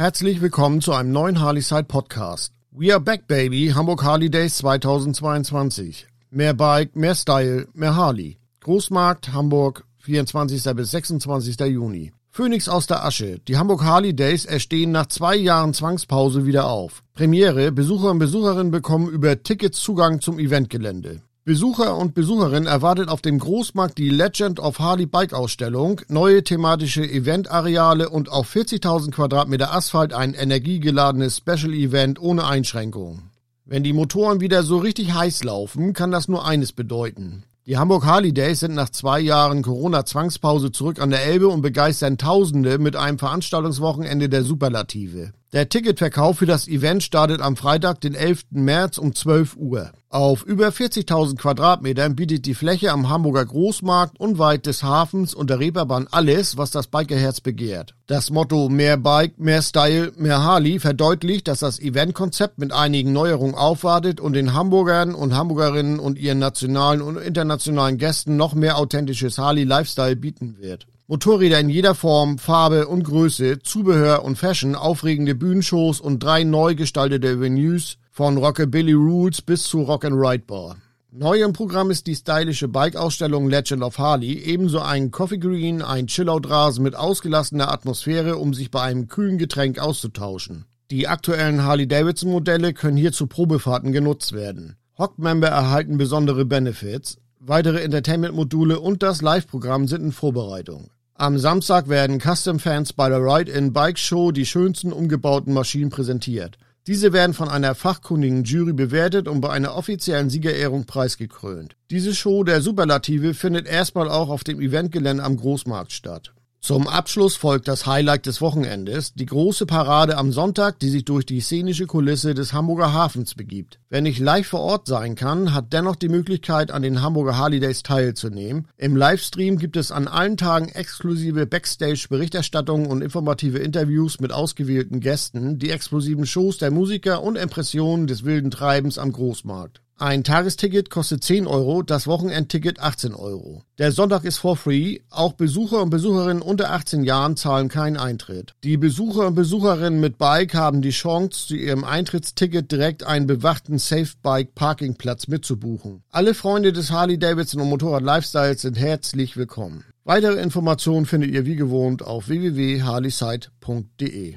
Herzlich willkommen zu einem neuen Harley-Side Podcast. We are back, baby. Hamburg Harley Days 2022. Mehr Bike, mehr Style, mehr Harley. Großmarkt, Hamburg, 24. bis 26. Juni. Phoenix aus der Asche. Die Hamburg Harley Days erstehen nach zwei Jahren Zwangspause wieder auf. Premiere. Besucher und Besucherinnen bekommen über Tickets Zugang zum Eventgelände. Besucher und Besucherinnen erwartet auf dem Großmarkt die Legend of Harley Bike Ausstellung, neue thematische Eventareale und auf 40.000 Quadratmeter Asphalt ein energiegeladenes Special Event ohne Einschränkungen. Wenn die Motoren wieder so richtig heiß laufen, kann das nur eines bedeuten. Die Hamburg Harley Days sind nach zwei Jahren Corona-Zwangspause zurück an der Elbe und begeistern Tausende mit einem Veranstaltungswochenende der Superlative. Der Ticketverkauf für das Event startet am Freitag, den 11. März um 12 Uhr. Auf über 40.000 Quadratmetern bietet die Fläche am Hamburger Großmarkt unweit des Hafens und der Reeperbahn alles, was das Bikerherz begehrt. Das Motto mehr Bike, mehr Style, mehr Harley verdeutlicht, dass das Eventkonzept mit einigen Neuerungen aufwartet und den Hamburgern und Hamburgerinnen und ihren nationalen und internationalen Gästen noch mehr authentisches Harley Lifestyle bieten wird. Motorräder in jeder Form, Farbe und Größe, Zubehör und Fashion, aufregende Bühnenshows und drei neu gestaltete Venues von Rockabilly Rules bis zu Rock and Ride Bar. Neu im Programm ist die stylische Bike-Ausstellung Legend of Harley, ebenso ein Coffee Green, ein Chillout-Rasen mit ausgelassener Atmosphäre, um sich bei einem kühlen Getränk auszutauschen. Die aktuellen Harley-Davidson-Modelle können hier zu Probefahrten genutzt werden. Hock-Member erhalten besondere Benefits. Weitere Entertainment-Module und das Live-Programm sind in Vorbereitung. Am Samstag werden Custom-Fans bei der Ride-In Bike Show die schönsten umgebauten Maschinen präsentiert. Diese werden von einer fachkundigen Jury bewertet und bei einer offiziellen Siegerehrung preisgekrönt. Diese Show der Superlative findet erstmal auch auf dem Eventgelände am Großmarkt statt. Zum Abschluss folgt das Highlight des Wochenendes, die große Parade am Sonntag, die sich durch die szenische Kulisse des Hamburger Hafens begibt. Wer nicht live vor Ort sein kann, hat dennoch die Möglichkeit, an den Hamburger Harley Days teilzunehmen. Im Livestream gibt es an allen Tagen exklusive Backstage-Berichterstattungen und informative Interviews mit ausgewählten Gästen, die explosiven Shows der Musiker und Impressionen des wilden Treibens am Großmarkt. Ein Tagesticket kostet 10 Euro, das Wochenendticket 18 Euro. Der Sonntag ist for free. Auch Besucher und Besucherinnen unter 18 Jahren zahlen keinen Eintritt. Die Besucher und Besucherinnen mit Bike haben die Chance, zu ihrem Eintrittsticket direkt einen bewachten Safe Bike Parkingplatz mitzubuchen. Alle Freunde des Harley Davidson und Motorrad Lifestyles sind herzlich willkommen. Weitere Informationen findet ihr wie gewohnt auf www.harleyside.de.